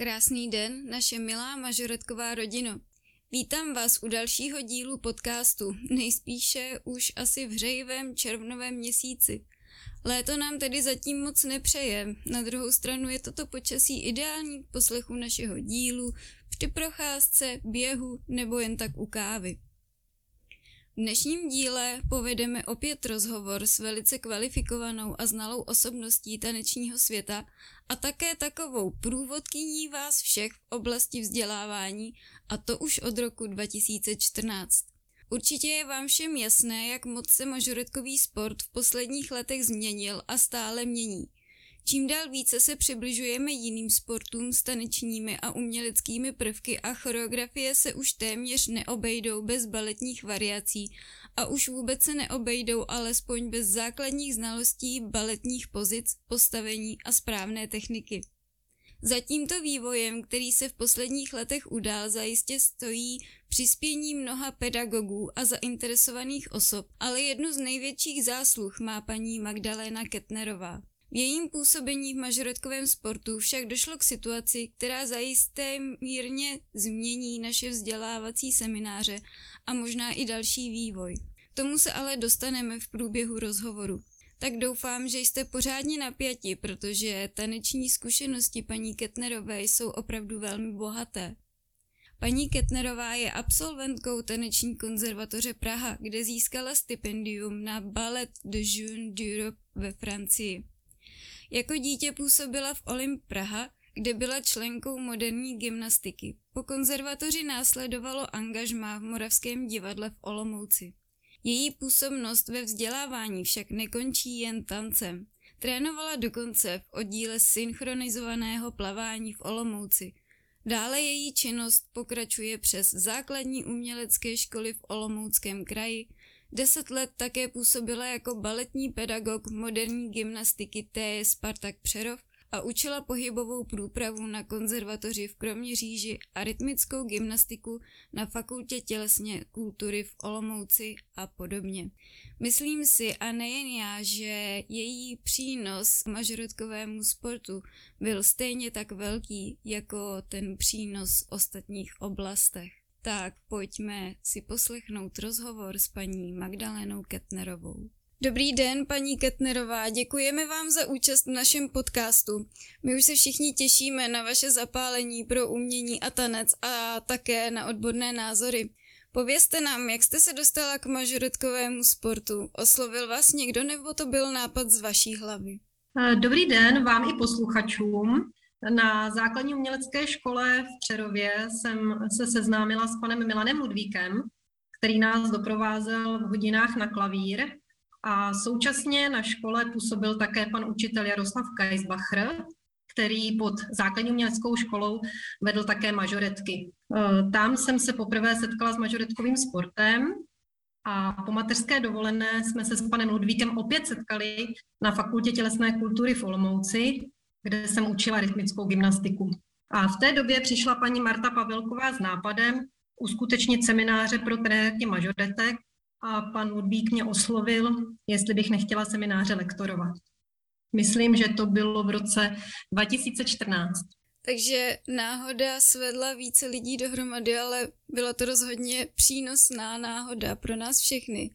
Krásný den, naše milá mažoretková rodino. Vítám vás u dalšího dílu podcastu, nejspíše už asi v hřejivém červnovém měsíci. Léto nám tedy zatím moc nepřeje, na druhou stranu je toto počasí ideální k poslechu našeho dílu, při procházce, běhu nebo jen tak u kávy. V dnešním díle povedeme opět rozhovor s velice kvalifikovanou a znalou osobností tanečního světa a také takovou průvodkyní vás všech v oblasti vzdělávání a to už od roku 2014. Určitě je vám všem jasné, jak moc se mažoretkový sport v posledních letech změnil a stále mění – Čím dál více se přibližujeme jiným sportům s tanečními a uměleckými prvky a choreografie se už téměř neobejdou bez baletních variací a už vůbec se neobejdou alespoň bez základních znalostí baletních pozic, postavení a správné techniky. Za tímto vývojem, který se v posledních letech udál, zajistě stojí přispění mnoha pedagogů a zainteresovaných osob, ale jednu z největších zásluh má paní Magdalena Ketnerová. V jejím působení v mažoretkovém sportu však došlo k situaci, která zajisté mírně změní naše vzdělávací semináře a možná i další vývoj. K tomu se ale dostaneme v průběhu rozhovoru. Tak doufám, že jste pořádně napjati, protože taneční zkušenosti paní Ketnerové jsou opravdu velmi bohaté. Paní Ketnerová je absolventkou taneční konzervatoře Praha, kde získala stipendium na Ballet de Jeune d'Europe ve Francii. Jako dítě působila v Olymp Praha, kde byla členkou moderní gymnastiky. Po konzervatoři následovalo angažmá v Moravském divadle v Olomouci. Její působnost ve vzdělávání však nekončí jen tancem. Trénovala dokonce v oddíle synchronizovaného plavání v Olomouci. Dále její činnost pokračuje přes základní umělecké školy v Olomouckém kraji, Deset let také působila jako baletní pedagog moderní gymnastiky T. Spartak Přerov a učila pohybovou průpravu na konzervatoři v Kroměříži a rytmickou gymnastiku na fakultě tělesně kultury v Olomouci a podobně. Myslím si, a nejen já, že její přínos mažorotkovému sportu byl stejně tak velký jako ten přínos v ostatních oblastech. Tak pojďme si poslechnout rozhovor s paní Magdalenou Ketnerovou. Dobrý den, paní Ketnerová, děkujeme vám za účast v našem podcastu. My už se všichni těšíme na vaše zapálení pro umění a tanec a také na odborné názory. Povězte nám, jak jste se dostala k mažoretkovému sportu. Oslovil vás někdo nebo to byl nápad z vaší hlavy? Dobrý den vám i posluchačům. Na základní umělecké škole v Přerově jsem se seznámila s panem Milanem Ludvíkem, který nás doprovázel v hodinách na klavír a současně na škole působil také pan učitel Jaroslav Kajsbacher, který pod základní uměleckou školou vedl také mažoretky. E, tam jsem se poprvé setkala s mažoretkovým sportem a po mateřské dovolené jsme se s panem Ludvíkem opět setkali na Fakultě tělesné kultury v Olomouci, kde jsem učila rytmickou gymnastiku. A v té době přišla paní Marta Pavelková s nápadem uskutečnit semináře pro trenérky mažoretek a pan Ludvík mě oslovil, jestli bych nechtěla semináře lektorovat. Myslím, že to bylo v roce 2014. Takže náhoda svedla více lidí dohromady, ale byla to rozhodně přínosná náhoda pro nás všechny.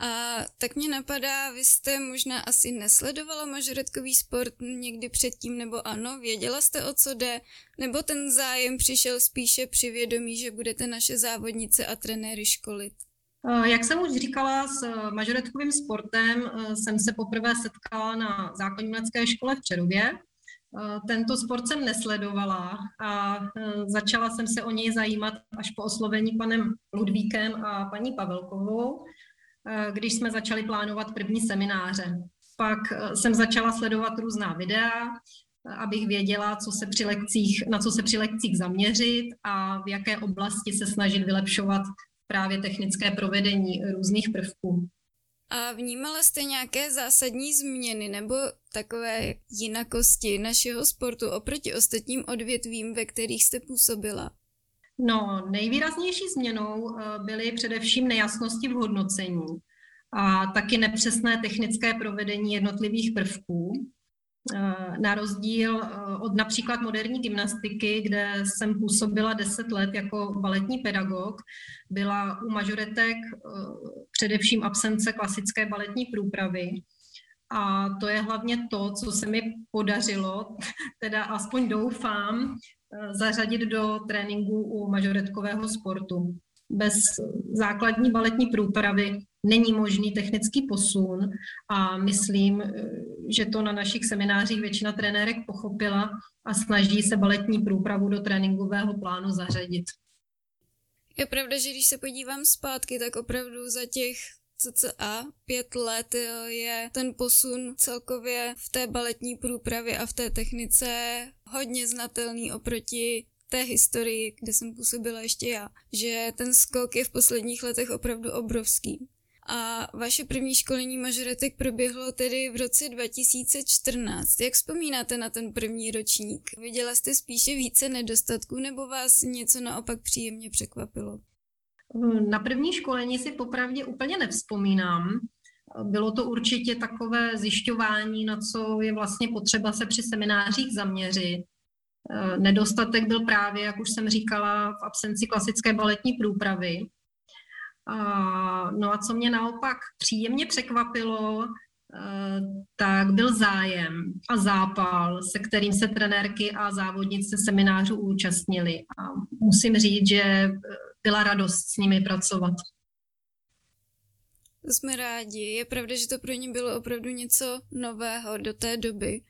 A tak mě napadá, vy jste možná asi nesledovala mažoretkový sport někdy předtím, nebo ano, věděla jste o co jde, nebo ten zájem přišel spíše při vědomí, že budete naše závodnice a trenéry školit? Jak jsem už říkala, s mažoretkovým sportem jsem se poprvé setkala na základní škole v Čerově. Tento sport jsem nesledovala a začala jsem se o něj zajímat až po oslovení panem Ludvíkem a paní Pavelkovou. Eh, když jsme začali plánovat první semináře. Pak eh, jsem začala sledovat různá videa, eh, abych věděla, co se při lekcích, na co se při lekcích zaměřit a v jaké oblasti se snažit vylepšovat právě technické provedení různých prvků. A vnímala jste nějaké zásadní změny nebo takové jinakosti našeho sportu oproti ostatním odvětvím, ve kterých jste působila? No, nejvýraznější změnou eh, byly především nejasnosti v hodnocení a taky nepřesné technické provedení jednotlivých prvků. Na rozdíl od například moderní gymnastiky, kde jsem působila 10 let jako baletní pedagog, byla u majoretek především absence klasické baletní průpravy. A to je hlavně to, co se mi podařilo, teda aspoň doufám, zařadit do tréninku u majoretkového sportu. Bez základní baletní průpravy není možný technický posun a myslím, že to na našich seminářích většina trenérek pochopila a snaží se baletní průpravu do tréninkového plánu zařadit. Je pravda, že když se podívám zpátky, tak opravdu za těch cca pět let je ten posun celkově v té baletní průpravě a v té technice hodně znatelný oproti té historii, kde jsem působila ještě já, že ten skok je v posledních letech opravdu obrovský. A vaše první školení mažoretek proběhlo tedy v roce 2014. Jak vzpomínáte na ten první ročník? Viděla jste spíše více nedostatků nebo vás něco naopak příjemně překvapilo? Na první školení si popravdě úplně nevzpomínám. Bylo to určitě takové zjišťování, na co je vlastně potřeba se při seminářích zaměřit. Nedostatek byl právě, jak už jsem říkala, v absenci klasické baletní průpravy. No a co mě naopak příjemně překvapilo, tak byl zájem a zápal, se kterým se trenérky a závodnice seminářů účastnili. A musím říct, že byla radost s nimi pracovat. Jsme rádi. Je pravda, že to pro ně bylo opravdu něco nového do té doby,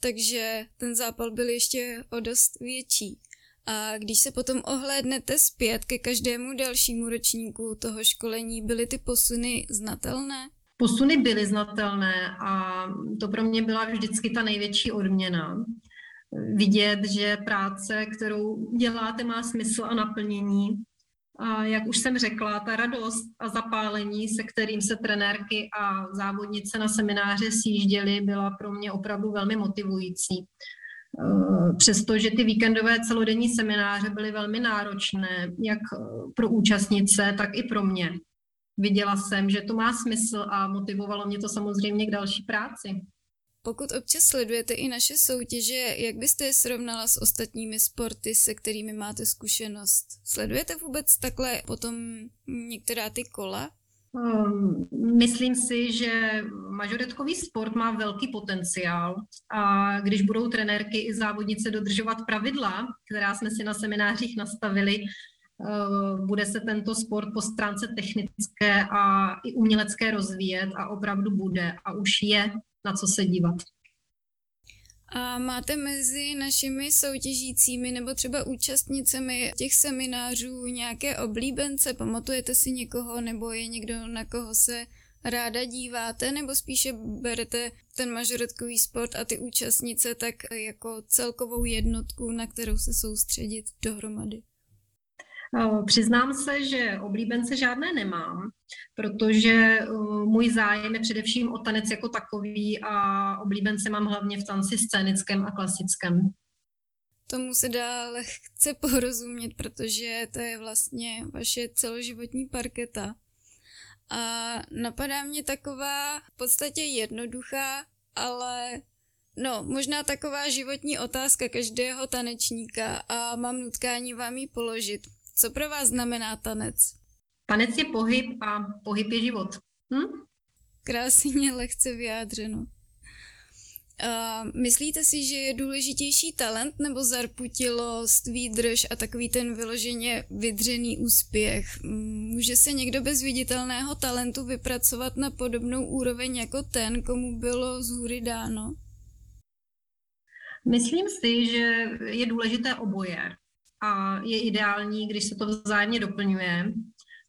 takže ten zápal byl ještě o dost větší. A když se potom ohlédnete zpět ke každému dalšímu ročníku toho školení, byly ty posuny znatelné? Posuny byly znatelné a to pro mě byla vždycky ta největší odměna. Vidět, že práce, kterou děláte, má smysl a naplnění jak už jsem řekla, ta radost a zapálení, se kterým se trenérky a závodnice na semináře sjížděly, byla pro mě opravdu velmi motivující. E, přestože ty víkendové celodenní semináře byly velmi náročné, jak pro účastnice, tak i pro mě. Viděla jsem, že to má smysl a motivovalo mě to samozřejmě k další práci. Pokud občas sledujete i naše soutěže, jak byste je srovnala s ostatními sporty, se kterými máte zkušenost? Sledujete vůbec takhle potom některá ty kola? Um, myslím si, že mažoretkový sport má velký potenciál a když budou trenérky i závodnice dodržovat pravidla, která jsme si na seminářích nastavili, uh, bude se tento sport po stránce technické a i umělecké rozvíjet a opravdu bude a už je na co se dívat. A máte mezi našimi soutěžícími nebo třeba účastnicemi těch seminářů nějaké oblíbence? Pamatujete si někoho nebo je někdo, na koho se ráda díváte, nebo spíše berete ten mažoretkový sport a ty účastnice tak jako celkovou jednotku, na kterou se soustředit dohromady? Přiznám se, že oblíbence žádné nemám, protože můj zájem je především o tanec jako takový a oblíbence mám hlavně v tanci scénickém a klasickém. Tomu se dá lehce porozumět, protože to je vlastně vaše celoživotní parketa. A napadá mě taková v podstatě jednoduchá, ale no, možná taková životní otázka každého tanečníka a mám nutkání vám ji položit. Co pro vás znamená tanec? Tanec je pohyb a pohyb je život. Hm? Krásně lehce vyjádřeno. Uh, myslíte si, že je důležitější talent nebo zarputilost, výdrž a takový ten vyloženě vydřený úspěch? Může se někdo bez viditelného talentu vypracovat na podobnou úroveň jako ten, komu bylo z hůry dáno? Myslím si, že je důležité oboje a je ideální, když se to vzájemně doplňuje.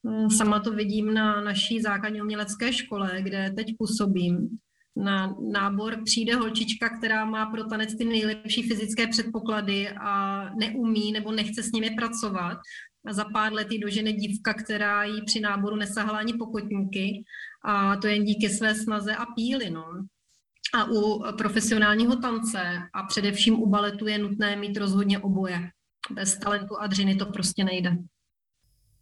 Mm, sama to vidím na naší základní umělecké škole, kde teď působím. Na nábor přijde holčička, která má pro tanec ty nejlepší fyzické předpoklady a neumí nebo nechce s nimi pracovat. A za pár let jí dožene dívka, která jí při náboru nesahala ani pokotníky a to jen díky své snaze a píli. No. A u profesionálního tance a především u baletu je nutné mít rozhodně oboje bez talentu a dřiny to prostě nejde.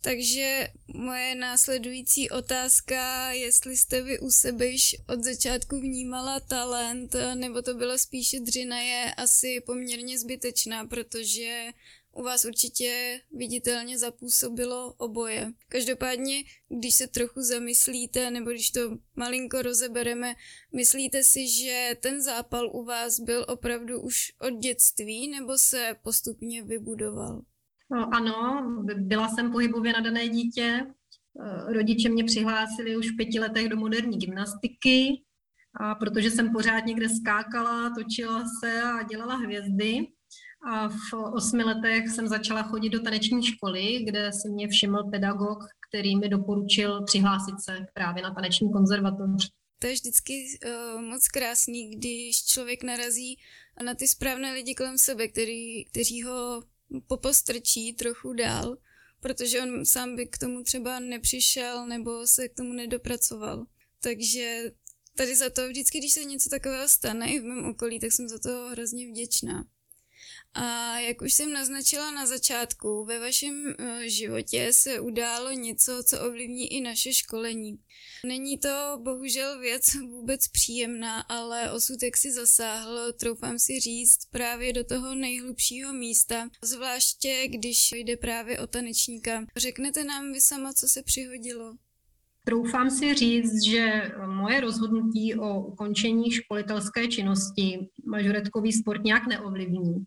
Takže moje následující otázka, jestli jste vy u sebe již od začátku vnímala talent, nebo to bylo spíše dřina, je asi poměrně zbytečná, protože u vás určitě viditelně zapůsobilo oboje. Každopádně, když se trochu zamyslíte, nebo když to malinko rozebereme, myslíte si, že ten zápal u vás byl opravdu už od dětství, nebo se postupně vybudoval? No, ano, byla jsem pohybově nadané dítě. Eh, rodiče mě přihlásili už v pěti letech do moderní gymnastiky, a protože jsem pořád někde skákala, točila se a dělala hvězdy. A v osmi letech jsem začala chodit do taneční školy, kde si mě všiml pedagog, který mi doporučil přihlásit se právě na taneční konzervatoř. To je vždycky uh, moc krásný, když člověk narazí na ty správné lidi kolem sebe, který, kteří ho popostrčí trochu dál, protože on sám by k tomu třeba nepřišel nebo se k tomu nedopracoval. Takže tady za to vždycky, když se něco takového stane i v mém okolí, tak jsem za to hrozně vděčná. A jak už jsem naznačila na začátku, ve vašem eh, životě se událo něco, co ovlivní i naše školení. Není to bohužel věc vůbec příjemná, ale osud jak si zasáhl, troufám si říct, právě do toho nejhlubšího místa, zvláště když jde právě o tanečníka. Řeknete nám vy sama, co se přihodilo? Troufám si říct, že moje rozhodnutí o ukončení školitelské činnosti majoretkový sport nějak neovlivní.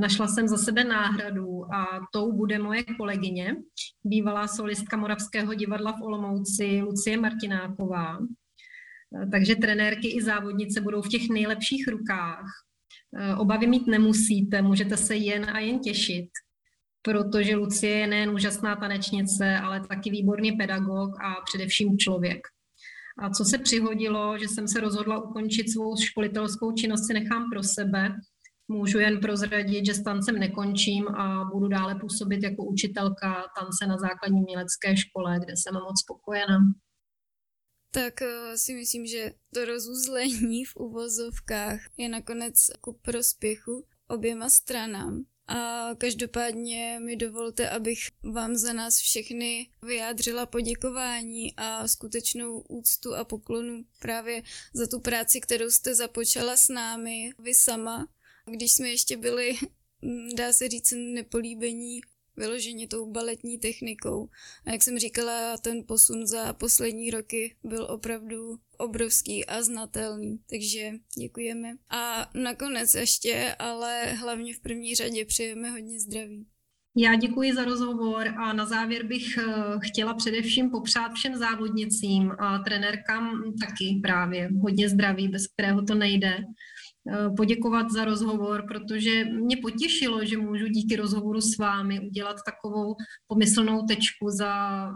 Našla jsem za sebe náhradu a tou bude moje kolegyně, bývalá solistka Moravského divadla v Olomouci Lucie Martináková. Takže trenérky i závodnice budou v těch nejlepších rukách. Obavy mít nemusíte, můžete se jen a jen těšit, protože Lucie je nejen úžasná tanečnice, ale taky výborný pedagog a především člověk. A co se přihodilo, že jsem se rozhodla ukončit svou školitelskou činnost, si nechám pro sebe Můžu jen prozradit, že s tancem nekončím a budu dále působit jako učitelka tance na základní mělecké škole, kde jsem moc spokojená. Tak eh, si myslím, že to rozuzlení v uvozovkách je nakonec ku prospěchu oběma stranám. A každopádně mi dovolte, abych vám za nás všechny vyjádřila poděkování a skutečnou úctu a poklonu právě za tu práci, kterou jste započala s námi, vy sama, když jsme ještě byli, mm, dá se říct, nepolíbení vyloženě tou baletní technikou. A jak jsem říkala, ten posun za poslední roky byl opravdu obrovský a znatelný, takže děkujeme. A nakonec ještě, ale hlavně v první řadě přejeme hodně zdraví. Já děkuji za rozhovor a na závěr bych eh, chtěla především popřát všem závodnicím a trenérkám taky právě hodně zdraví, bez kterého to nejde. Eh, poděkovat za rozhovor, protože mě potěšilo, že můžu díky rozhovoru s vámi udělat takovou pomyslnou tečku za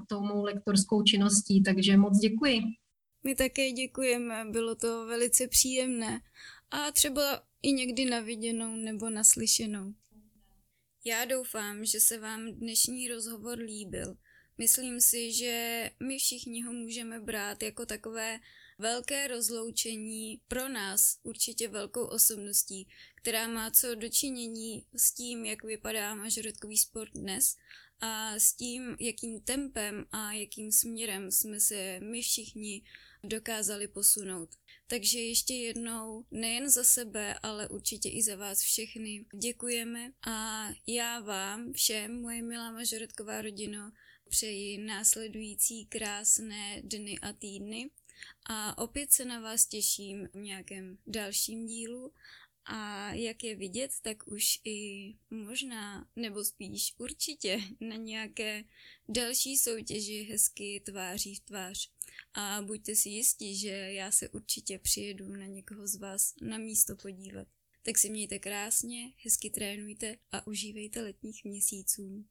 tou mou lektorskou činností, takže moc děkuji. My také děkujeme, bylo to velice příjemné a třeba i někdy naviděnou nebo naslyšenou. Já doufám, že se vám dnešní rozhovor líbil. Myslím si, že my všichni ho můžeme brát jako takové velké rozloučení pro nás určitě velkou osobností, která má co dočinění s tím, jak vypadá mažoretkový sport dnes a s tím, jakým tempem a jakým směrem jsme se my všichni dokázali posunout. Takže ještě jednou, nejen za sebe, ale určitě i za vás všechny děkujeme a já vám všem, moje milá mažoretková rodino, přeji následující krásné dny a týdny a opět se na vás těším v nějakém dalším dílu a jak je vidět, tak už i možná, nebo spíš určitě na nějaké další soutěži hezky tváří v tvář. A buďte si jistí, že já se určitě přijedu na někoho z vás na místo podívat. Tak si mějte krásně, hezky trénujte a užívejte letních měsíců.